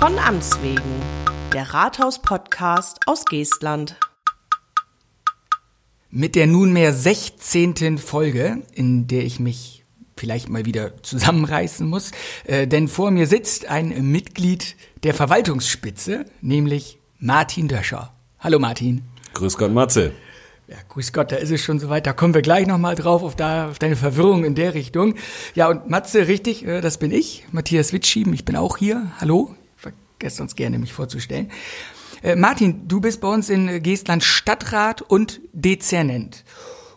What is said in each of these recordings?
Von Amts wegen, der Rathaus-Podcast aus Geestland. Mit der nunmehr 16. Folge, in der ich mich vielleicht mal wieder zusammenreißen muss, äh, denn vor mir sitzt ein Mitglied der Verwaltungsspitze, nämlich Martin Döscher. Hallo Martin. Grüß Gott, Matze. Ja, grüß Gott, da ist es schon soweit. Da kommen wir gleich nochmal drauf, auf, da, auf deine Verwirrung in der Richtung. Ja, und Matze, richtig, äh, das bin ich, Matthias Witschieben. Ich bin auch hier. Hallo. Vergesse sonst gerne, mich vorzustellen. Äh, Martin, du bist bei uns in Geestland Stadtrat und Dezernent.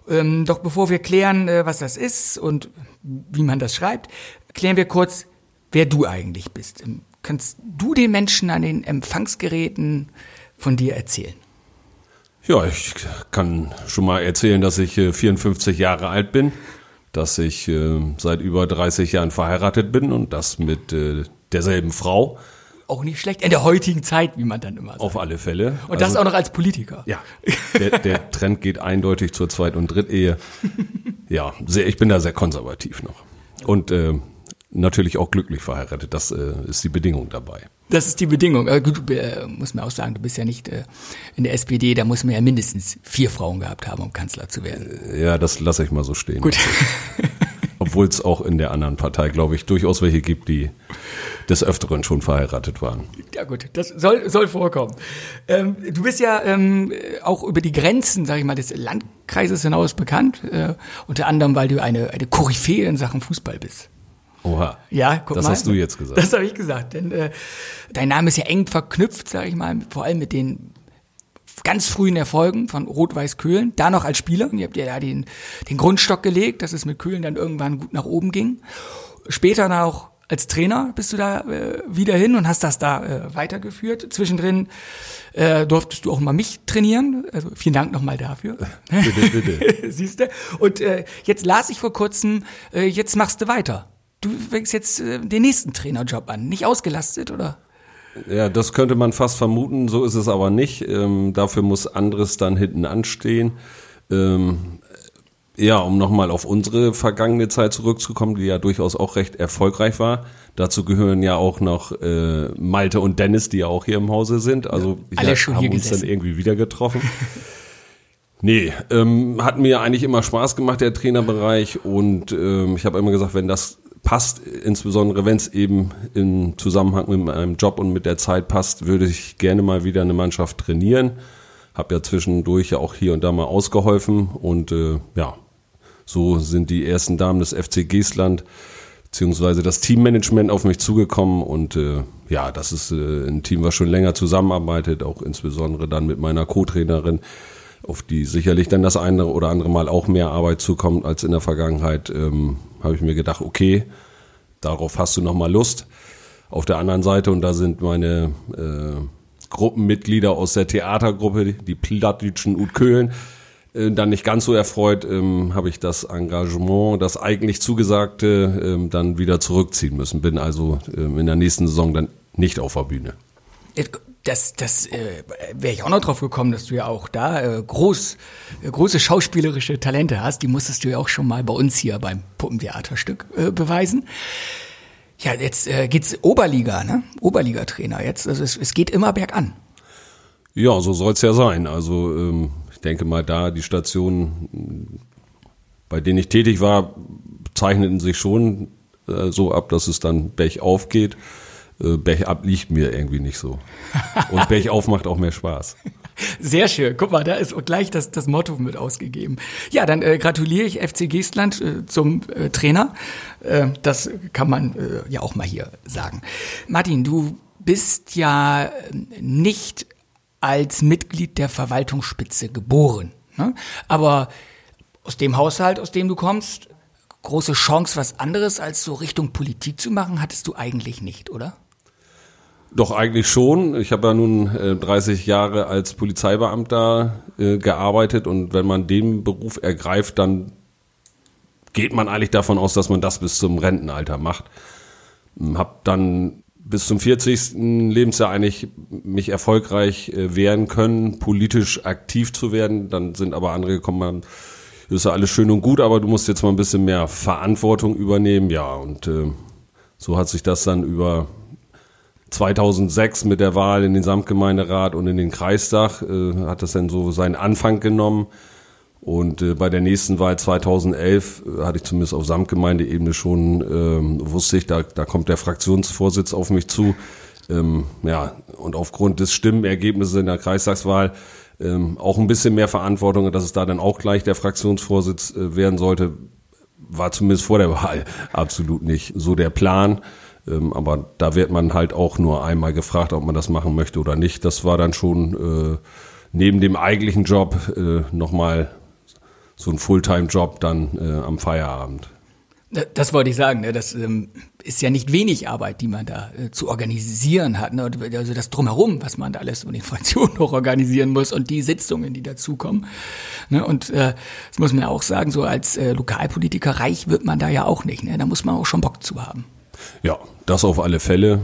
Ähm, doch bevor wir klären, äh, was das ist und wie man das schreibt, klären wir kurz, wer du eigentlich bist. Ähm, kannst du den Menschen an den Empfangsgeräten von dir erzählen? Ja, ich kann schon mal erzählen, dass ich äh, 54 Jahre alt bin, dass ich äh, seit über 30 Jahren verheiratet bin und das mit äh, derselben Frau. Auch nicht schlecht in der heutigen Zeit, wie man dann immer sagt. Auf alle Fälle. Und das Also, auch noch als Politiker. Ja, der, der Trend geht eindeutig zur Zweit- und Drittehe. Ja, sehr, ich bin da sehr konservativ noch. Und äh, natürlich auch glücklich verheiratet. Das äh, ist die Bedingung dabei. Das ist die Bedingung. Äh, gut, du äh, muss mir auch sagen, du bist ja nicht äh, in der SPD, da muss man ja mindestens vier Frauen gehabt haben, um Kanzler zu werden. Ja, das lasse ich mal so stehen. Gut. Obwohl es auch in der anderen Partei, glaube ich, durchaus welche gibt, die des Öfteren schon verheiratet waren. Ja gut, das soll, soll vorkommen. Ähm, du bist ja ähm, auch über die Grenzen, sag ich mal, des Landkreises hinaus bekannt. Äh, unter anderem, weil du eine, eine Koryphäe in Sachen Fußball bist. Oha. Ja, guck Das mal. hast du jetzt gesagt. Das habe ich gesagt. Denn äh, dein Name ist ja eng verknüpft, sage ich mal, vor allem mit den ganz frühen Erfolgen von Rot-Weiß Köhlen. Da noch als Spieler. Ihr habt ja da den, den Grundstock gelegt, dass es mit Köhlen dann irgendwann gut nach oben ging. Später dann auch als Trainer bist du da äh, wieder hin und hast das da äh, weitergeführt. Zwischendrin äh, durftest du auch mal mich trainieren. Also vielen Dank nochmal dafür. Bitte, bitte. Siehst du? Und äh, jetzt las ich vor kurzem, äh, jetzt machst du weiter. Du fängst jetzt äh, den nächsten Trainerjob an. Nicht ausgelastet, oder? Ja, das könnte man fast vermuten, so ist es aber nicht. Ähm, dafür muss anderes dann hinten anstehen. Ähm, ja, um nochmal auf unsere vergangene Zeit zurückzukommen, die ja durchaus auch recht erfolgreich war. Dazu gehören ja auch noch äh, Malte und Dennis, die ja auch hier im Hause sind. Also alle wir schon haben hier uns gesessen. dann irgendwie wieder getroffen. Nee, ähm, hat mir eigentlich immer Spaß gemacht, der Trainerbereich. Und ähm, ich habe immer gesagt, wenn das passt, insbesondere wenn es eben im Zusammenhang mit meinem Job und mit der Zeit passt, würde ich gerne mal wieder eine Mannschaft trainieren. Habe ja zwischendurch ja auch hier und da mal ausgeholfen. Und äh, ja, so sind die ersten Damen des FC Geestland beziehungsweise das Teammanagement auf mich zugekommen und äh, ja, das ist äh, ein Team, was schon länger zusammenarbeitet, auch insbesondere dann mit meiner Co-Trainerin, auf die sicherlich dann das eine oder andere Mal auch mehr Arbeit zukommt als in der Vergangenheit, ähm, habe ich mir gedacht, okay, darauf hast du noch mal Lust. Auf der anderen Seite, und da sind meine äh, Gruppenmitglieder aus der Theatergruppe, die Plattdütschen und Köhlen, äh, dann nicht ganz so erfreut, ähm, habe ich das Engagement, das eigentlich zugesagte, ähm, dann wieder zurückziehen müssen. Bin also ähm, in der nächsten Saison dann nicht auf der Bühne. Das, das äh, wäre ich auch noch drauf gekommen, dass du ja auch da äh, groß, äh, große schauspielerische Talente hast. Die musstest du ja auch schon mal bei uns hier beim Puppentheaterstück äh, beweisen. Ja, jetzt äh, geht's Oberliga, ne? Oberliga-Trainer jetzt. Also es, es geht immer bergan. Ja, so soll's ja sein. Also ähm, ich denke mal, da die Stationen, bei denen ich tätig war, zeichneten sich schon äh, so ab, dass es dann Bech aufgeht. Äh, Bech ab liegt mir irgendwie nicht so. Und Bech auf macht auch mehr Spaß. Sehr schön. Guck mal, da ist gleich das, das Motto mit ausgegeben. Ja, dann äh, gratuliere ich FC Geestland äh, zum äh, Trainer. Äh, das kann man äh, ja auch mal hier sagen. Martin, du bist ja äh, nicht als Mitglied der Verwaltungsspitze geboren. Ne? Aber aus dem Haushalt, aus dem du kommst, große Chance, was anderes als so Richtung Politik zu machen, hattest du eigentlich nicht, oder? Doch eigentlich schon. Ich habe ja nun äh, 30 Jahre als Polizeibeamter äh, gearbeitet und wenn man den Beruf ergreift, dann geht man eigentlich davon aus, dass man das bis zum Rentenalter macht. Hm, Hab dann bis zum 40. Lebensjahr eigentlich mich erfolgreich äh, wehren können, politisch aktiv zu werden. Dann sind aber andere gekommen, man, ist ja alles schön und gut, aber du musst jetzt mal ein bisschen mehr Verantwortung übernehmen. Ja, und äh, so hat sich das dann über 2006 mit der Wahl in den Samtgemeinderat und in den Kreistag äh, hat das dann so seinen Anfang genommen. Und äh, bei der nächsten Wahl 2011 äh, hatte ich zumindest auf Samtgemeindeebene schon, ähm, wusste ich, da, da kommt der Fraktionsvorsitz auf mich zu. Ähm, ja, und aufgrund des Stimmenergebnisses in der Kreistagswahl ähm, auch ein bisschen mehr Verantwortung, dass es da dann auch gleich der Fraktionsvorsitz äh, werden sollte, war zumindest vor der Wahl absolut nicht so der Plan. Ähm, aber da wird man halt auch nur einmal gefragt, ob man das machen möchte oder nicht. Das war dann schon äh, neben dem eigentlichen Job äh, nochmal so ein Fulltime-Job dann äh, am Feierabend. Das wollte ich sagen. Ne? Das ähm, ist ja nicht wenig Arbeit, die man da äh, zu organisieren hat. Ne? Also das drumherum, was man da alles den Fraktionen noch organisieren muss und die Sitzungen, die dazukommen. Ne? Und äh, das muss man ja auch sagen, so als äh, Lokalpolitiker reich wird man da ja auch nicht. Ne? Da muss man auch schon Bock zu haben. Ja, das auf alle Fälle.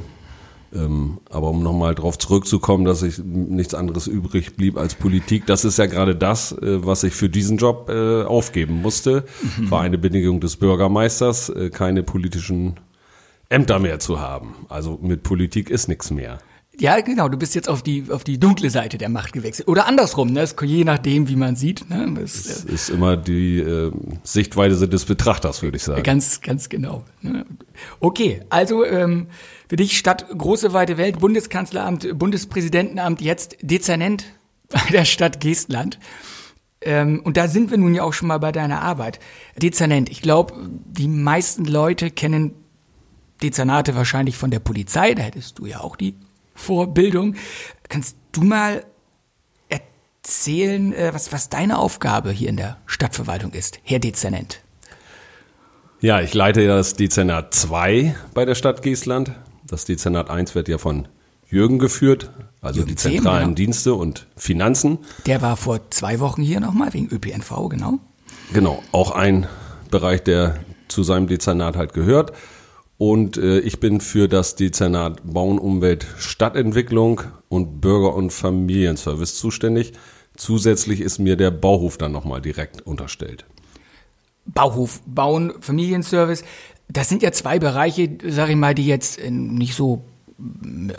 Ähm, aber um nochmal darauf zurückzukommen, dass ich nichts anderes übrig blieb als Politik, das ist ja gerade das, äh, was ich für diesen Job äh, aufgeben musste. Mhm. War eine Bedingung des Bürgermeisters, äh, keine politischen Ämter mehr zu haben. Also mit Politik ist nichts mehr. Ja, genau, du bist jetzt auf die, auf die dunkle Seite der Macht gewechselt. Oder andersrum, ne? je nachdem, wie man sieht. Ne? Das, das äh, ist immer die äh, Sichtweise des Betrachters, würde ich sagen. Ganz, ganz genau. Ne? Okay, also ähm, für dich Stadt große weite Welt, Bundeskanzleramt, Bundespräsidentenamt, jetzt Dezernent bei der Stadt Geestland. Ähm, und da sind wir nun ja auch schon mal bei deiner Arbeit. Dezernent, ich glaube, die meisten Leute kennen Dezernate wahrscheinlich von der Polizei, da hättest du ja auch die Vorbildung. Kannst du mal erzählen, äh, was, was deine Aufgabe hier in der Stadtverwaltung ist, Herr Dezernent? Ja, ich leite ja das Dezernat 2 bei der Stadt Giesland. Das Dezernat 1 wird ja von Jürgen geführt, also Jürgen die zentralen 10, genau. Dienste und Finanzen. Der war vor zwei Wochen hier nochmal wegen ÖPNV, genau. Genau, auch ein Bereich, der zu seinem Dezernat halt gehört. Und äh, ich bin für das Dezernat Bauen, Umwelt, Stadtentwicklung und Bürger- und Familienservice zuständig. Zusätzlich ist mir der Bauhof dann nochmal direkt unterstellt. Bauhof, Bauen, Familienservice, das sind ja zwei Bereiche, sag ich mal, die jetzt nicht so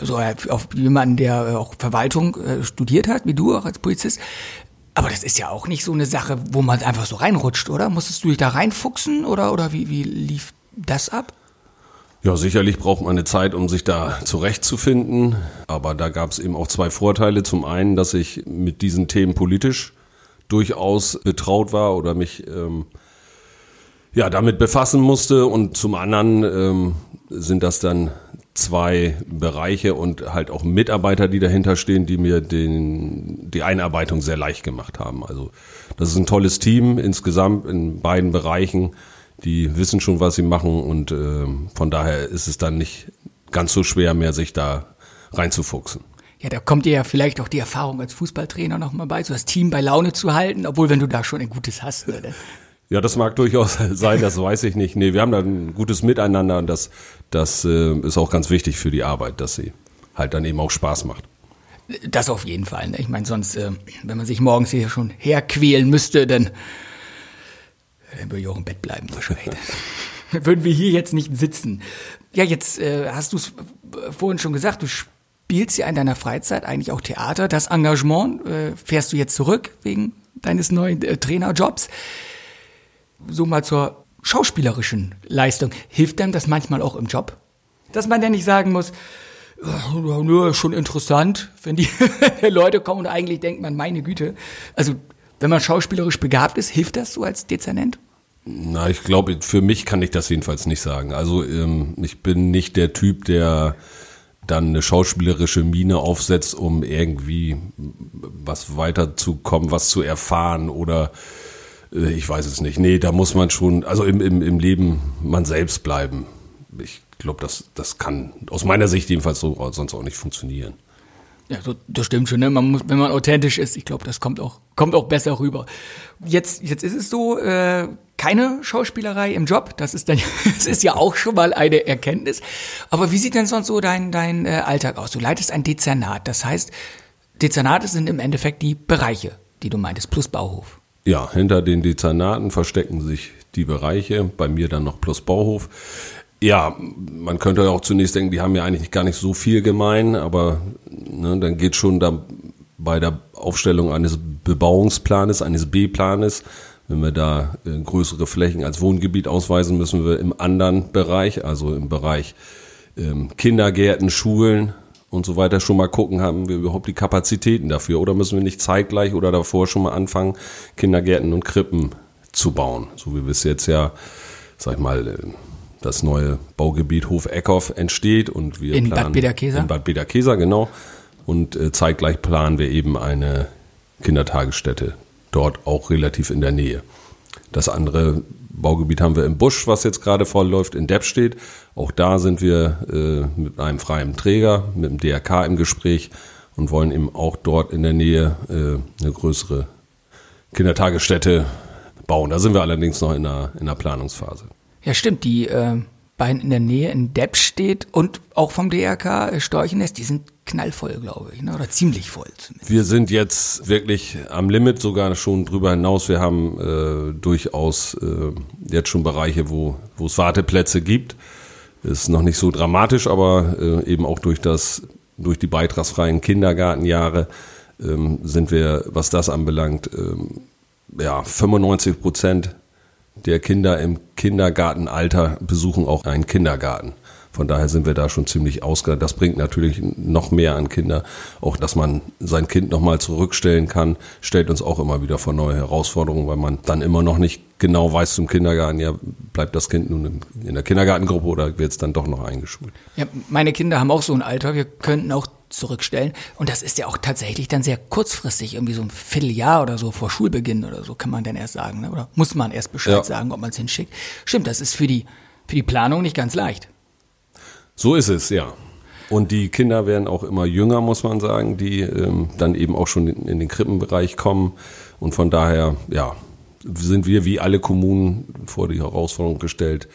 so auf jemanden, der auch Verwaltung äh, studiert hat, wie du auch als Polizist. Aber das ist ja auch nicht so eine Sache, wo man einfach so reinrutscht, oder? Musstest du dich da reinfuchsen oder, oder wie, wie lief das ab? Ja, sicherlich braucht man eine Zeit, um sich da zurechtzufinden. Aber da gab es eben auch zwei Vorteile. Zum einen, dass ich mit diesen Themen politisch durchaus betraut war oder mich ähm, ja damit befassen musste. Und zum anderen ähm, sind das dann zwei Bereiche und halt auch Mitarbeiter, die dahinter stehen, die mir den, die Einarbeitung sehr leicht gemacht haben. Also das ist ein tolles Team insgesamt in beiden Bereichen die wissen schon, was sie machen und äh, von daher ist es dann nicht ganz so schwer mehr, sich da reinzufuchsen. Ja, da kommt dir ja vielleicht auch die Erfahrung als Fußballtrainer noch mal bei, so das Team bei Laune zu halten, obwohl wenn du da schon ein gutes hast. Ne? Ja, das mag durchaus sein, das weiß ich nicht. Nee, wir haben da ein gutes Miteinander und das, das äh, ist auch ganz wichtig für die Arbeit, dass sie halt dann eben auch Spaß macht. Das auf jeden Fall. Ne? Ich meine, sonst, äh, wenn man sich morgens hier schon herquälen müsste, dann dann würde ich auch im Bett bleiben wahrscheinlich. Würden wir hier jetzt nicht sitzen. Ja, jetzt äh, hast du es vorhin schon gesagt, du spielst ja in deiner Freizeit eigentlich auch Theater. Das Engagement äh, fährst du jetzt zurück wegen deines neuen äh, Trainerjobs. So mal zur schauspielerischen Leistung. Hilft einem das manchmal auch im Job? Dass man dann nicht sagen muss, oh, nur schon interessant, wenn die Leute kommen und eigentlich denkt man, meine Güte. Also wenn man schauspielerisch begabt ist, hilft das so als Dezernent? Na, ich glaube, für mich kann ich das jedenfalls nicht sagen. Also ähm, ich bin nicht der Typ, der dann eine schauspielerische Mine aufsetzt, um irgendwie was weiterzukommen, was zu erfahren oder äh, ich weiß es nicht. Nee, da muss man schon, also im, im, im Leben man selbst bleiben. Ich glaube, das, das kann aus meiner Sicht jedenfalls so sonst auch nicht funktionieren. Ja, so, das stimmt schon. Ne? Man muss, wenn man authentisch ist, ich glaube, das kommt auch, kommt auch besser rüber. Jetzt, jetzt ist es so, äh, keine Schauspielerei im Job. Das ist dann, das ist ja auch schon mal eine Erkenntnis. Aber wie sieht denn sonst so dein, dein äh, Alltag aus? Du leitest ein Dezernat. Das heißt, Dezernate sind im Endeffekt die Bereiche, die du meintest, plus Bauhof. Ja, hinter den Dezernaten verstecken sich die Bereiche, bei mir dann noch plus Bauhof. Ja, man könnte auch zunächst denken, die haben ja eigentlich gar nicht so viel gemein, aber ne, dann geht schon da bei der Aufstellung eines Bebauungsplanes, eines B-Planes, wenn wir da äh, größere Flächen als Wohngebiet ausweisen, müssen wir im anderen Bereich, also im Bereich ähm, Kindergärten, Schulen und so weiter schon mal gucken, haben wir überhaupt die Kapazitäten dafür oder müssen wir nicht zeitgleich oder davor schon mal anfangen, Kindergärten und Krippen zu bauen, so wie wir es jetzt ja, sag ich mal, äh, das neue Baugebiet Hof Eckhoff entsteht und wir in planen, Bad Bederkesa? In Bad Bederkesa, genau. Und äh, zeitgleich planen wir eben eine Kindertagesstätte dort auch relativ in der Nähe. Das andere Baugebiet haben wir im Busch, was jetzt gerade vollläuft, in Deppstedt. Auch da sind wir äh, mit einem freien Träger, mit dem DRK im Gespräch und wollen eben auch dort in der Nähe äh, eine größere Kindertagesstätte bauen. Da sind wir allerdings noch in der, in der Planungsphase. Ja, stimmt. Die äh, beiden in der Nähe in Deppstedt und auch vom DRK äh, Storchennest, die sind knallvoll, glaube ich, ne? oder ziemlich voll. Zumindest. Wir sind jetzt wirklich am Limit, sogar schon drüber hinaus. Wir haben äh, durchaus äh, jetzt schon Bereiche, wo, wo es Warteplätze gibt. Ist noch nicht so dramatisch, aber äh, eben auch durch das, durch die beitragsfreien Kindergartenjahre ähm, sind wir, was das anbelangt, ähm, ja, 95 Prozent der Kinder im Kindergartenalter besuchen auch einen Kindergarten. Von daher sind wir da schon ziemlich ausgegangen. Das bringt natürlich noch mehr an Kinder. Auch, dass man sein Kind nochmal zurückstellen kann, stellt uns auch immer wieder vor neue Herausforderungen, weil man dann immer noch nicht genau weiß zum Kindergarten, ja, bleibt das Kind nun in der Kindergartengruppe oder wird es dann doch noch eingeschult? Ja, meine Kinder haben auch so ein Alter. Wir könnten auch zurückstellen. Und das ist ja auch tatsächlich dann sehr kurzfristig, irgendwie so ein Vierteljahr oder so vor Schulbeginn oder so, kann man dann erst sagen. Ne? Oder muss man erst Bescheid ja. sagen, ob man es hinschickt. Stimmt, das ist für die, für die Planung nicht ganz leicht. So ist es, ja. Und die Kinder werden auch immer jünger, muss man sagen, die ähm, dann eben auch schon in, in den Krippenbereich kommen. Und von daher, ja, sind wir wie alle Kommunen vor die Herausforderung gestellt,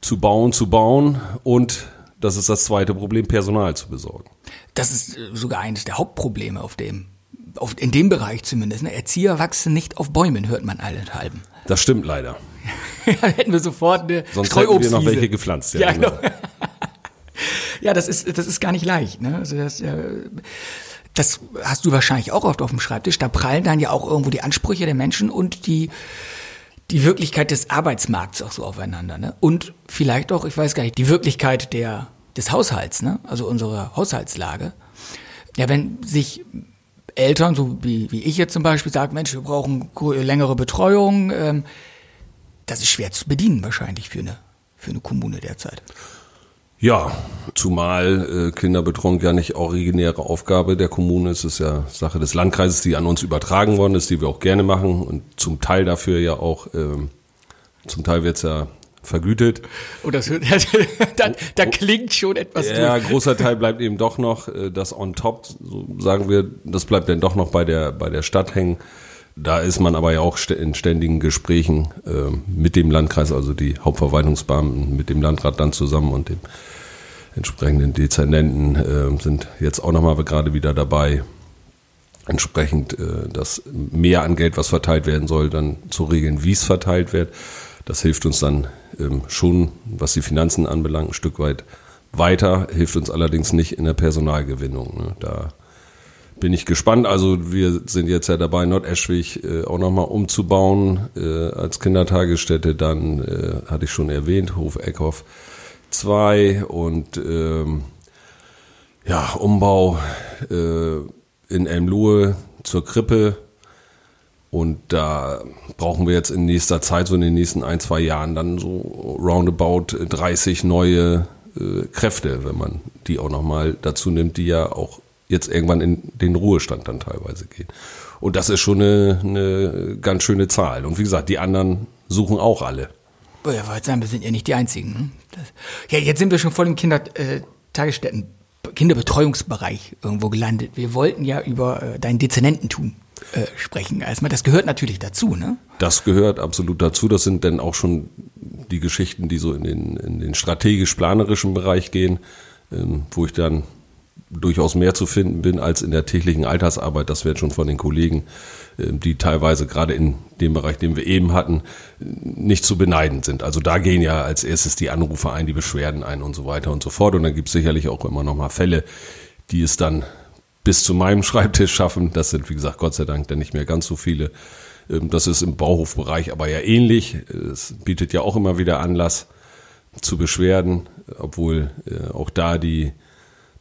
zu bauen, zu bauen und das ist das zweite Problem, Personal zu besorgen. Das ist äh, sogar eines der Hauptprobleme auf dem, auf, in dem Bereich zumindest. Ne? Erzieher wachsen nicht auf Bäumen, hört man allenthalben. Das stimmt leider. ja, hätten wir sofort eine Sonst hätten wir noch welche gepflanzt. Ja, ja genau. genau. ja, das ist, das ist gar nicht leicht. Ne? Also das, äh, das hast du wahrscheinlich auch oft auf dem Schreibtisch. Da prallen dann ja auch irgendwo die Ansprüche der Menschen und die, die Wirklichkeit des Arbeitsmarkts auch so aufeinander. Ne? Und vielleicht auch, ich weiß gar nicht, die Wirklichkeit der, des Haushalts, ne? also unsere Haushaltslage. Ja, wenn sich Eltern, so wie, wie ich jetzt zum Beispiel, sagen, Mensch, wir brauchen längere Betreuung, ähm, das ist schwer zu bedienen wahrscheinlich für eine, für eine Kommune derzeit. Ja, zumal äh, Kinderbetreuung ja nicht originäre Aufgabe der Kommune ist. Es ist ja Sache des Landkreises, die an uns übertragen worden ist, die wir auch gerne machen und zum Teil dafür ja auch, ähm, zum Teil wird's ja vergütet. Oh, das da, da klingt schon etwas Ja, durch. großer Teil bleibt eben doch noch äh, das on top, so sagen wir, das bleibt dann doch noch bei der bei der Stadt hängen. Da ist man aber ja auch in ständigen Gesprächen äh, mit dem Landkreis, also die Hauptverwaltungsbeamten mit dem Landrat dann zusammen und dem entsprechenden Dezernenten äh, sind jetzt auch nochmal gerade wieder dabei, entsprechend äh, das mehr an Geld, was verteilt werden soll, dann zu regeln, wie es verteilt wird. Das hilft uns dann ähm, schon, was die Finanzen anbelangt, ein Stück weit weiter, hilft uns allerdings nicht in der Personalgewinnung. Ne? Da bin ich gespannt. Also wir sind jetzt ja dabei, Nordeschwig äh, auch nochmal umzubauen äh, als Kindertagesstätte. Dann äh, hatte ich schon erwähnt, Hof Eckhoff 2 und ähm, ja, Umbau äh, in Elmlohe zur Krippe. Und da brauchen wir jetzt in nächster Zeit, so in den nächsten ein, zwei Jahren, dann so roundabout 30 neue äh, Kräfte, wenn man die auch nochmal dazu nimmt, die ja auch jetzt irgendwann in den Ruhestand dann teilweise gehen. Und das ist schon eine, eine ganz schöne Zahl. Und wie gesagt, die anderen suchen auch alle. Ja, wollte sagen, wir sind ja nicht die Einzigen. Ne? Das, ja, jetzt sind wir schon voll im Kindertagesstätten, äh, Kinderbetreuungsbereich irgendwo gelandet. Wir wollten ja über äh, dein Dezernententum äh, sprechen. Erstmal, das gehört natürlich dazu, ne? Das gehört absolut dazu. Das sind dann auch schon die Geschichten, die so in den, in den strategisch-planerischen Bereich gehen, ähm, wo ich dann durchaus mehr zu finden bin als in der täglichen Alltagsarbeit. Das wird schon von den Kollegen, äh, die teilweise gerade in dem Bereich, den wir eben hatten, nicht zu beneiden sind. Also da gehen ja als erstes die Anrufe ein, die Beschwerden ein und so weiter und so fort. Und dann gibt es sicherlich auch immer noch mal Fälle, die es dann bis zu meinem Schreibtisch schaffen. Das sind, wie gesagt, Gott sei Dank dann nicht mehr ganz so viele. Ähm, das ist im Bauhofbereich aber ja ähnlich. Es bietet ja auch immer wieder Anlass zu Beschwerden, obwohl äh, auch da die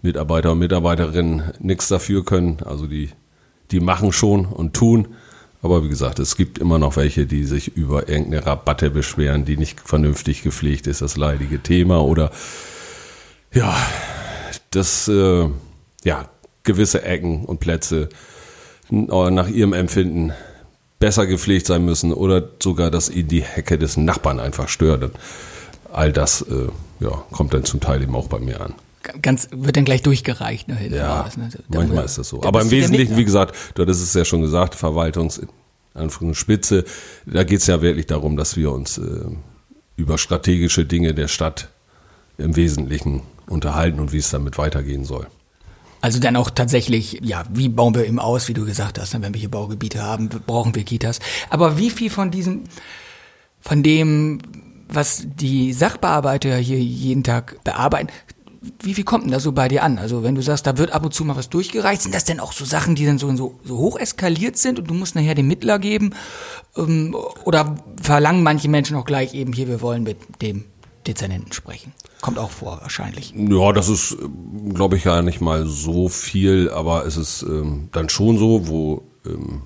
Mitarbeiter und Mitarbeiterinnen nichts dafür können. Also die, die machen schon und tun. Aber wie gesagt, es gibt immer noch welche, die sich über irgendeine Rabatte beschweren, die nicht vernünftig gepflegt ist, das leidige Thema. Oder ja, das, äh, ja, gewisse Ecken und Plätze nach ihrem Empfinden besser gepflegt sein müssen oder sogar, dass ihnen die Hecke des Nachbarn einfach stört. All das äh, ja, kommt dann zum Teil eben auch bei mir an ganz wird dann gleich durchgereicht ne, ja, raus, ne? manchmal ist das so. Aber im Wesentlichen, wie gesagt, dort ist es ja schon gesagt, Verwaltungs Spitze, da geht es ja wirklich darum, dass wir uns äh, über strategische Dinge der Stadt im Wesentlichen unterhalten und wie es damit weitergehen soll. Also dann auch tatsächlich, ja, wie bauen wir eben aus, wie du gesagt hast, ne, wenn wir hier Baugebiete haben, brauchen wir Kitas. Aber wie viel von diesem, von dem, was die Sachbearbeiter hier jeden Tag bearbeiten, wie viel kommt denn da so bei dir an? Also wenn du sagst, da wird ab und zu mal was durchgereicht, sind das denn auch so Sachen, die dann so, so, so hoch eskaliert sind und du musst nachher den Mittler geben? Ähm, oder verlangen manche Menschen auch gleich eben hier, wir wollen mit dem Dezernenten sprechen? Kommt auch vor, wahrscheinlich. Ja, das ist, glaube ich, ja nicht mal so viel, aber es ist ähm, dann schon so, wo ähm,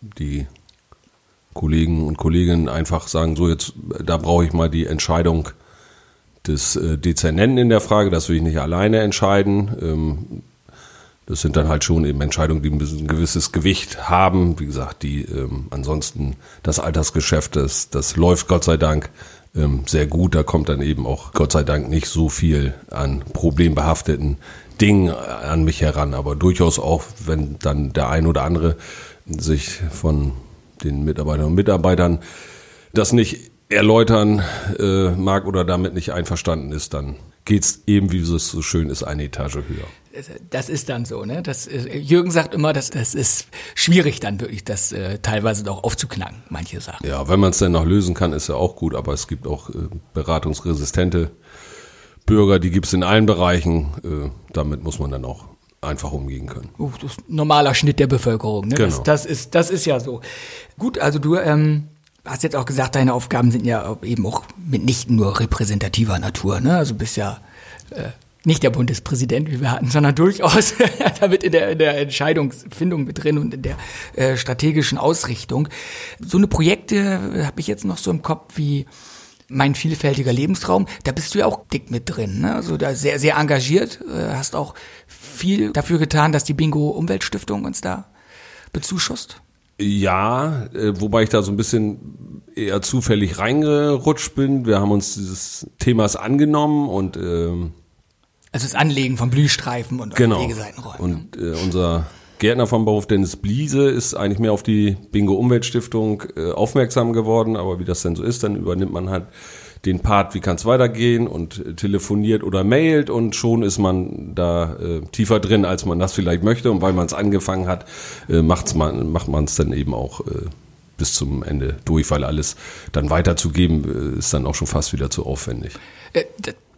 die Kollegen und Kolleginnen einfach sagen, so jetzt, da brauche ich mal die Entscheidung des äh, Dezernenten in der Frage, das will ich nicht alleine entscheiden. Ähm, das sind dann halt schon eben Entscheidungen, die ein gewisses Gewicht haben. Wie gesagt, die ähm, ansonsten das Altersgeschäft, das, das läuft Gott sei Dank ähm, sehr gut. Da kommt dann eben auch Gott sei Dank nicht so viel an problembehafteten Dingen an mich heran. Aber durchaus auch, wenn dann der ein oder andere sich von den Mitarbeiterinnen und Mitarbeitern das nicht erläutern äh, mag oder damit nicht einverstanden ist, dann geht's eben, wie es so schön ist, eine Etage höher. Das ist dann so, ne? Das, äh, Jürgen sagt immer, dass das ist schwierig dann wirklich, das äh, teilweise doch aufzuknacken, manche Sachen. Ja, wenn man es dann noch lösen kann, ist ja auch gut, aber es gibt auch äh, beratungsresistente Bürger, die gibt's in allen Bereichen. Äh, damit muss man dann auch einfach umgehen können. Uh, das ist ein normaler Schnitt der Bevölkerung, ne? Genau. Das, das, ist, das ist ja so. Gut, also du ähm, hast jetzt auch gesagt, deine Aufgaben sind ja eben auch mitnichten nur repräsentativer Natur. Ne? Also bist ja äh, nicht der Bundespräsident, wie wir hatten, sondern durchaus damit in der, in der Entscheidungsfindung mit drin und in der äh, strategischen Ausrichtung. So eine Projekte habe ich jetzt noch so im Kopf wie mein vielfältiger Lebensraum, da bist du ja auch dick mit drin. Ne? Also da sehr, sehr engagiert, äh, hast auch viel dafür getan, dass die Bingo Umweltstiftung uns da bezuschusst. Ja, äh, wobei ich da so ein bisschen eher zufällig reingerutscht bin. Wir haben uns dieses Themas angenommen und ähm, also das Anlegen von Blühstreifen und genau. Wegeseitenräumen. Und äh, unser Gärtner vom Bauhof Dennis Bliese ist eigentlich mehr auf die Bingo Umweltstiftung äh, aufmerksam geworden, aber wie das denn so ist, dann übernimmt man halt den Part, wie kann es weitergehen und telefoniert oder mailt und schon ist man da äh, tiefer drin, als man das vielleicht möchte und weil man es angefangen hat, äh, macht's man, macht man es dann eben auch äh, bis zum Ende durch, weil alles dann weiterzugeben äh, ist dann auch schon fast wieder zu aufwendig. Äh,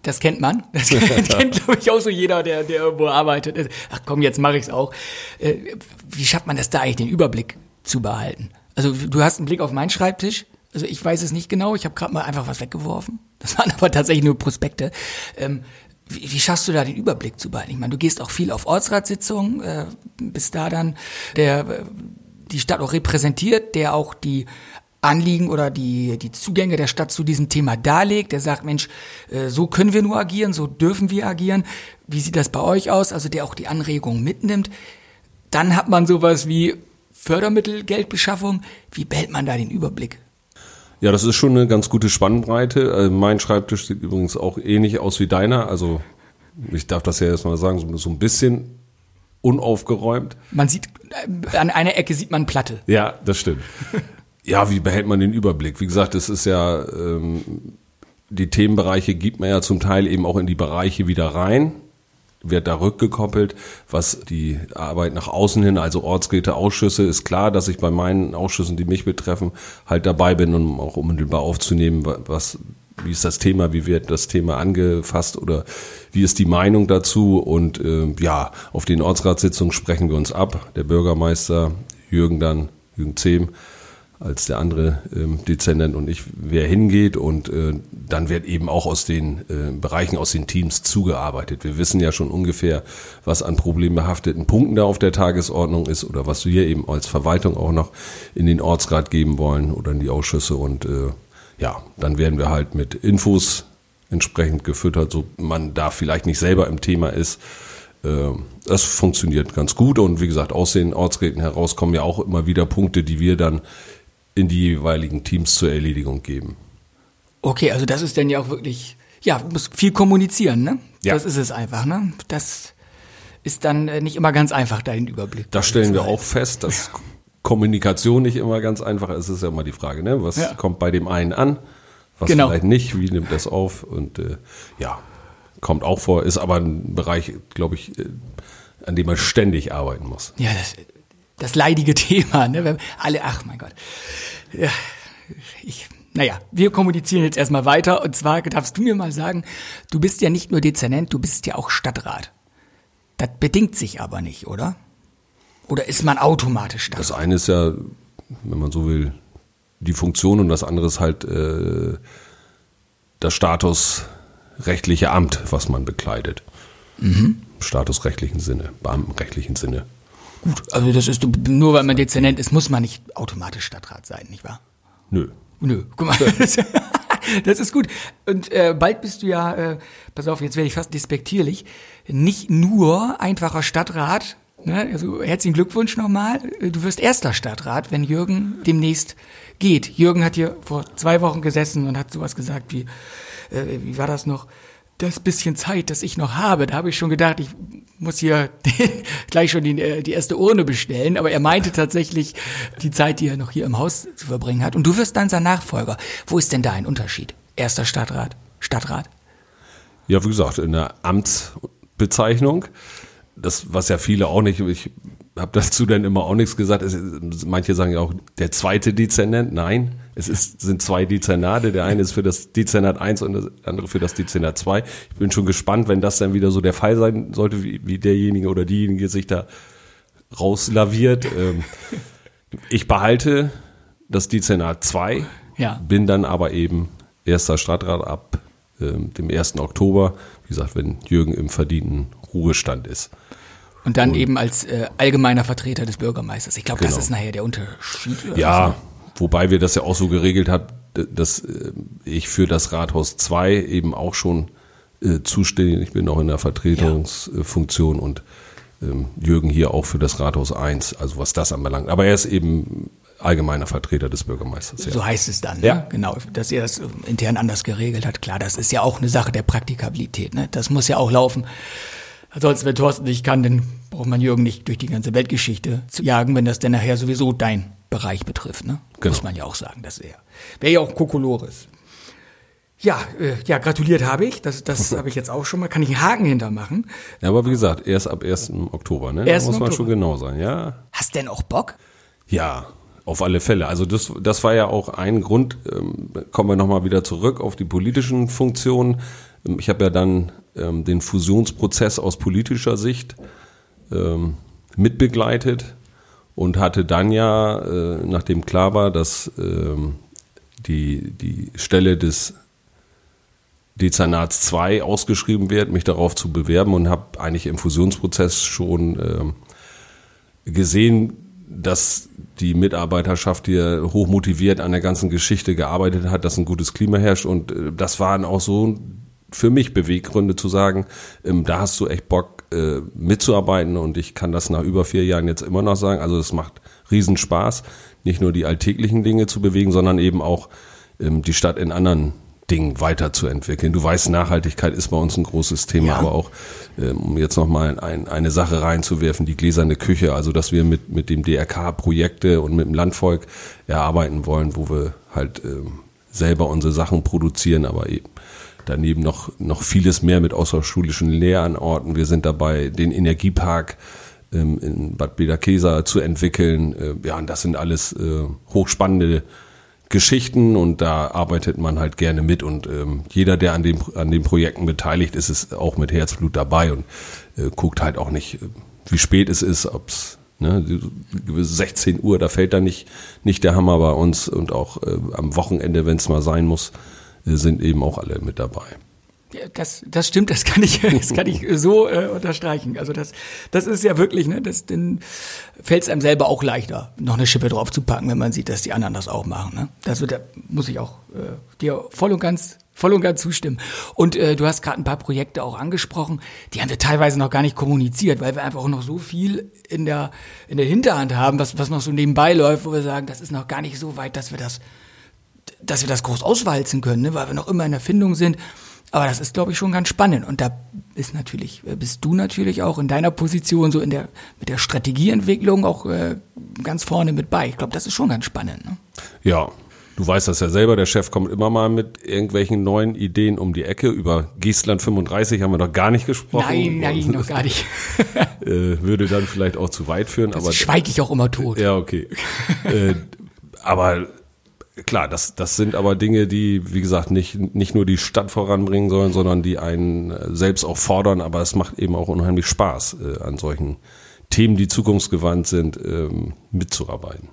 das kennt man. Das kennt, glaube ich, auch so jeder, der, der irgendwo arbeitet. Ach komm, jetzt mache ich es auch. Äh, wie schafft man das da eigentlich, den Überblick zu behalten? Also du hast einen Blick auf meinen Schreibtisch, also ich weiß es nicht genau, ich habe gerade mal einfach was weggeworfen. Das waren aber tatsächlich nur Prospekte. Ähm, wie, wie schaffst du da den Überblick zu behalten? Ich meine, du gehst auch viel auf Ortsratssitzungen, äh, bist da dann der äh, die Stadt auch repräsentiert, der auch die Anliegen oder die, die Zugänge der Stadt zu diesem Thema darlegt, der sagt, Mensch, äh, so können wir nur agieren, so dürfen wir agieren. Wie sieht das bei euch aus? Also der auch die Anregungen mitnimmt. Dann hat man sowas wie Fördermittelgeldbeschaffung. Wie behält man da den Überblick? Ja, das ist schon eine ganz gute Spannbreite. Äh, mein Schreibtisch sieht übrigens auch ähnlich aus wie deiner. Also ich darf das ja erstmal sagen, so, so ein bisschen unaufgeräumt. Man sieht, äh, an einer Ecke sieht man Platte. Ja, das stimmt. ja, wie behält man den Überblick? Wie gesagt, es ist ja, ähm, die Themenbereiche gibt man ja zum Teil eben auch in die Bereiche wieder rein. Wird da rückgekoppelt. Was die Arbeit nach außen hin, also Ortsräte-Ausschüsse, ist klar, dass ich bei meinen Ausschüssen, die mich betreffen, halt dabei bin, um auch unmittelbar aufzunehmen, was, wie ist das Thema, wie wird das Thema angefasst oder wie ist die Meinung dazu und äh, ja, auf den Ortsratssitzungen sprechen wir uns ab. Der Bürgermeister Jürgen dann, Jürgen Zehm, als der andere ähm, Dezernent und ich, wer hingeht und äh, dann wird eben auch aus den äh, Bereichen, aus den Teams zugearbeitet. Wir wissen ja schon ungefähr, was an problembehafteten Punkten da auf der Tagesordnung ist oder was wir eben als Verwaltung auch noch in den Ortsrat geben wollen oder in die Ausschüsse und äh, ja, dann werden wir halt mit Infos entsprechend gefüttert, so man da vielleicht nicht selber im Thema ist. Äh, das funktioniert ganz gut und wie gesagt, aus den Ortsräten heraus kommen ja auch immer wieder Punkte, die wir dann in die jeweiligen Teams zur Erledigung geben. Okay, also das ist dann ja auch wirklich, ja, muss viel kommunizieren, ne? Ja. Das ist es einfach, ne? Das ist dann äh, nicht immer ganz einfach, da den Überblick. Das stellen wir auch fest, dass Kommunikation nicht immer ganz einfach ist. Es ist ja immer die Frage, ne? was Ja. kommt bei dem einen an, was Genau. vielleicht nicht, wie nimmt das auf und äh, ja, kommt auch vor, ist aber ein Bereich, glaube ich, äh, an dem man ständig arbeiten muss. Ja, das, das leidige Thema, ne? Wenn alle, ach mein Gott. Ja, ich, naja, wir kommunizieren jetzt erstmal weiter. Und zwar darfst du mir mal sagen, du bist ja nicht nur Dezernent, du bist ja auch Stadtrat. Das bedingt sich aber nicht, oder? Oder ist man automatisch Stadtrat? Das eine ist ja, wenn man so will, die Funktion und das andere ist halt äh, das statusrechtliche Amt, was man bekleidet. Mhm. Im statusrechtlichen Sinne, beamtenrechtlichen Sinne. Gut, also das ist nur weil man Dezernent ist, muss man nicht automatisch Stadtrat sein, nicht wahr? Nö. Nö, guck mal. Das, das ist gut. Und äh, bald bist du ja, äh, pass auf, jetzt werde ich fast despektierlich, nicht nur einfacher Stadtrat. Ne? Also herzlichen Glückwunsch nochmal. Du wirst erster Stadtrat, wenn Jürgen demnächst geht. Jürgen hat hier vor zwei Wochen gesessen und hat sowas gesagt wie, äh, wie war das noch? Das bisschen Zeit, das ich noch habe, da habe ich schon gedacht, ich muss hier gleich schon die, äh, die erste Urne bestellen. Aber er meinte tatsächlich die Zeit, die er noch hier im Haus zu verbringen hat. Und du wirst dann sein Nachfolger. Wo ist denn da ein Unterschied? Erster Stadtrat, Stadtrat? Ja, wie gesagt, in der Amtsbezeichnung, das, was ja viele auch nicht, ich habe dazu dann immer auch nichts gesagt, es, manche sagen ja auch, der zweite Dezernent, nein, es ist, sind zwei Dezernate, der eine ist für das Dezernat 1 und der andere für das Dezernat 2. Ich bin schon gespannt, wenn das dann wieder so der Fall sein sollte, wie, wie derjenige oder diejenige sich da rauslaviert. Ähm, ich behalte das Dezernat 2, Ja. bin dann aber eben erster Stadtrat ab ähm, dem 1. Oktober, wie gesagt, wenn Jürgen im verdienten Ruhestand ist. Und dann eben als äh, allgemeiner Vertreter des Bürgermeisters. Ich glaube, das Genau. ist nachher der Unterschied. Ja, wobei wir das ja auch so geregelt haben, dass äh, ich für das Rathaus 2 eben auch schon äh, zuständig, ich bin auch in der Vertretungsfunktion und ähm, Jürgen hier auch für das Rathaus 1, also was das anbelangt. Aber er ist eben allgemeiner Vertreter des Bürgermeisters. So Ja. heißt es dann, ne? Ja. genau, dass ihr das intern anders geregelt hat. Klar, das ist ja auch eine Sache der Praktikabilität. Ne? Das muss ja auch laufen. Ansonsten, wenn Thorsten nicht kann, dann braucht man Jürgen nicht durch die ganze Weltgeschichte zu jagen, wenn das dann nachher sowieso dein Bereich betrifft. Ne? Genau. Muss man ja auch sagen, das wäre wär ja auch Kokolores. Ja, äh, ja, gratuliert habe ich. Das, das habe ich jetzt auch schon mal. Kann ich einen Haken hintermachen? ja, aber wie gesagt, erst ab 1. Oktober, ne? 1. Da muss man Oktober. schon genau sein, ja. Hast denn auch Bock? Ja, auf alle Fälle. Also das, das war ja auch ein Grund, ähm, kommen wir nochmal wieder zurück auf die politischen Funktionen. Ähm, Ich habe ja dann ähm, den Fusionsprozess aus politischer Sicht ähm, mitbegleitet und hatte dann ja, äh, nachdem klar war, dass ähm, die, die Stelle des Dezernats 2 ausgeschrieben wird, mich darauf zu bewerben und habe eigentlich im Fusionsprozess schon ähm, gesehen, dass die Mitarbeiterschaft hier hoch motiviert an der ganzen Geschichte gearbeitet hat, dass ein gutes Klima herrscht und äh, das waren auch so für mich Beweggründe zu sagen, ähm, da hast du echt Bock äh, mitzuarbeiten und ich kann das nach über vier Jahren jetzt immer noch sagen. Also es macht riesen Spaß, nicht nur die alltäglichen Dinge zu bewegen, sondern eben auch ähm, die Stadt in anderen Dingen weiterzuentwickeln. Du weißt, Nachhaltigkeit ist bei uns ein großes Thema, Ja. aber auch, ähm, um jetzt nochmal ein, eine Sache reinzuwerfen, die gläserne Küche, also dass wir mit, mit dem DRK Projekte und mit dem Landvolk erarbeiten wollen, wo wir halt ähm, selber unsere Sachen produzieren, aber eben daneben noch, noch vieles mehr mit außerschulischen Lehranorten. Wir sind dabei, den Energiepark ähm, in Bad Bederkesa zu entwickeln. Äh, ja, und das sind alles äh, hochspannende Geschichten und da arbeitet man halt gerne mit und ähm, jeder, der an, dem, an den Projekten beteiligt ist, ist auch mit Herzblut dabei und äh, guckt halt auch nicht, wie spät es ist, ob's ne, 16 Uhr, da fällt da nicht, nicht der Hammer bei uns und auch äh, am Wochenende, wenn es mal sein muss, sind eben auch alle mit dabei. Das, das stimmt, das kann ich, das kann ich so äh, unterstreichen. Also das, das ist ja wirklich, ne, das dann fällt es einem selber auch leichter, noch eine Schippe drauf zu packen, wenn man sieht, dass die anderen das auch machen. Ne? Wird, da muss ich auch äh, dir voll und ganz, voll und ganz zustimmen. Und äh, du hast gerade ein paar Projekte auch angesprochen, die haben wir teilweise noch gar nicht kommuniziert, weil wir einfach auch noch so viel in der in der Hinterhand haben, was was noch so nebenbei läuft, wo wir sagen, das ist noch gar nicht so weit, dass wir das, dass wir das groß auswalzen können, ne? weil wir noch immer in Erfindung sind. Aber das ist, glaube ich, schon ganz spannend. Und da ist natürlich, äh, bist du natürlich auch in deiner Position so in der, mit der Strategieentwicklung auch äh, ganz vorne mit bei. Ich glaube, das ist schon ganz spannend. Ne? Ja, du weißt das ja selber, der Chef kommt immer mal mit irgendwelchen neuen Ideen um die Ecke. Über Geestland 35 haben wir noch gar nicht gesprochen. Nein, nein, noch gar nicht. äh, würde dann vielleicht auch zu weit führen. Das aber schweige ich auch immer tot. Ja, okay. äh, aber klar, das, das sind aber Dinge, die, wie gesagt, nicht, nicht nur die Stadt voranbringen sollen, sondern die einen selbst auch fordern, aber es macht eben auch unheimlich Spaß, äh, an solchen Themen, die zukunftsgewandt sind, ähm, mitzuarbeiten.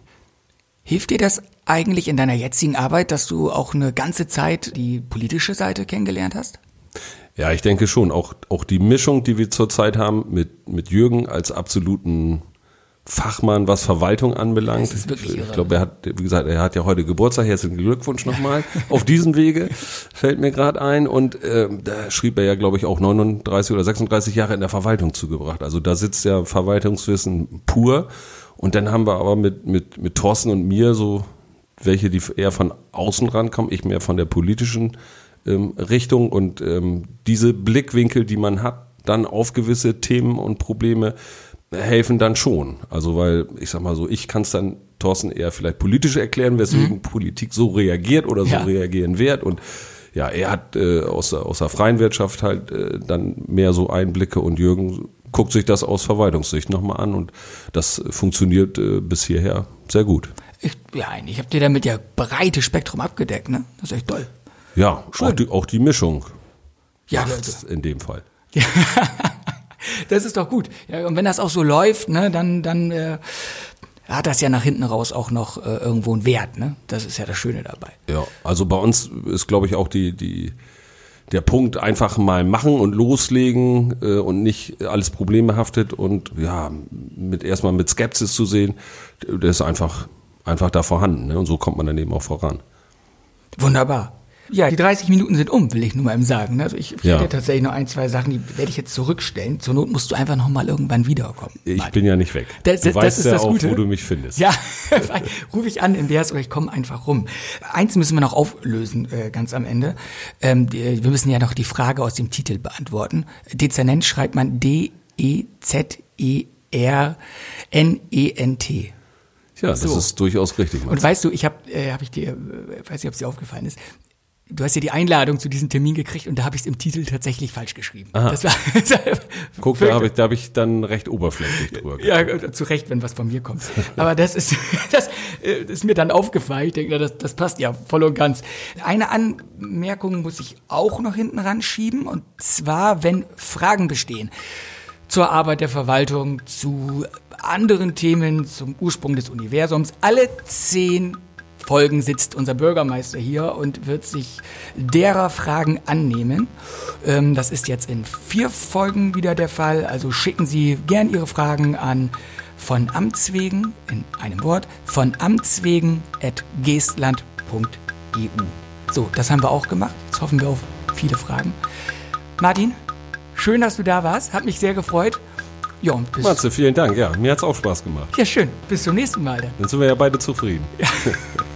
Hilft dir das eigentlich in deiner jetzigen Arbeit, dass du auch eine ganze Zeit die politische Seite kennengelernt hast? Ja, ich denke schon. Auch, auch die Mischung, die wir zurzeit haben mit, mit Jürgen als absoluten Fachmann, was Verwaltung anbelangt. Ich irre. glaube, er hat, wie gesagt, er hat ja heute Geburtstag. Herzlichen Glückwunsch nochmal. Auf diesem Wege fällt mir gerade ein. Und äh, da schrieb er ja, glaube ich, auch 39 oder 36 Jahre in der Verwaltung zugebracht. Also da sitzt ja Verwaltungswissen pur. Und dann haben wir aber mit, mit, mit Thorsten und mir so welche, die eher von außen rankommen, ich mehr von der politischen ähm, Richtung. Und ähm, diese Blickwinkel, die man hat, dann auf gewisse Themen und Probleme, helfen dann schon. Also weil, ich sag mal so, ich kann es dann Thorsten eher vielleicht politisch erklären, weswegen Politik so reagiert oder so Ja. reagieren wird. Und ja, er hat äh, aus, der, aus der freien Wirtschaft halt äh, dann mehr so Einblicke und Jürgen guckt sich das aus Verwaltungssicht nochmal an und das funktioniert äh, bis hierher sehr gut. Ich, ja, ich habe dir damit ja breites Spektrum abgedeckt, ne? Das ist echt toll. Ja, Schön. auch die, auch die Mischung Ja, in dem Fall. Das ist doch gut. Ja, und wenn das auch so läuft, ne, dann, dann äh, hat das ja nach hinten raus auch noch äh, irgendwo einen Wert, ne? Das ist ja das Schöne dabei. Ja, also bei uns ist, glaube ich, auch die, die, der Punkt einfach mal machen und loslegen äh, und nicht alles problembehaftet und ja, mit erstmal mit Skepsis zu sehen, der ist einfach, einfach da vorhanden. Ne? Und so kommt man dann eben auch voran. Wunderbar. Ja, die 30 Minuten sind um, will ich nur mal eben sagen. ne? Also ich, ich Ja. hätte tatsächlich noch ein, zwei Sachen, die werde ich jetzt zurückstellen. Zur Not musst du einfach noch mal irgendwann wiederkommen. Ich Martin. bin ja nicht weg. Das- du das weißt ist ja das auch, Gute. wo du mich findest. Ja, rufe ich an in der oder ich komme einfach rum. Eins müssen wir noch auflösen, äh, ganz am Ende. Ähm, die, wir müssen ja noch die Frage aus dem Titel beantworten. Dezernent schreibt man E D-E-Z-E-R-N-E-N-T. Ja, das So. ist durchaus richtig. Und Mats. weißt du, ich habe, äh, hab ich dir, äh, weiß nicht, ob es dir aufgefallen ist. Du hast ja die Einladung zu diesem Termin gekriegt und da habe ich es im Titel tatsächlich falsch geschrieben. Das war, Guck, da habe ich, da hab ich dann recht oberflächlich drüber. Ja, äh, zu Recht, wenn was von mir kommt. Aber das ist, das äh, ist mir dann aufgefallen. Ich denke, das, das passt ja voll und ganz. Eine Anmerkung muss ich auch noch hinten ranschieben. Und zwar, wenn Fragen bestehen zur Arbeit der Verwaltung, zu anderen Themen, zum Ursprung des Universums. Alle zehn Folgen sitzt unser Bürgermeister hier und wird sich derer Fragen annehmen. Ähm, das ist jetzt in vier Folgen wieder der Fall. Also schicken Sie gern Ihre Fragen an von Amts wegen, in einem Wort, von Amts wegen at geestland.eu. So, das haben wir auch gemacht. Jetzt hoffen wir auf viele Fragen. Martin, schön, dass du da warst. Hat mich sehr gefreut. Ja, und bis, Matze, vielen Dank. Ja, mir hat's auch Spaß gemacht. ja, schön. Bis zum nächsten Mal. Dann. Dann sind wir ja beide zufrieden.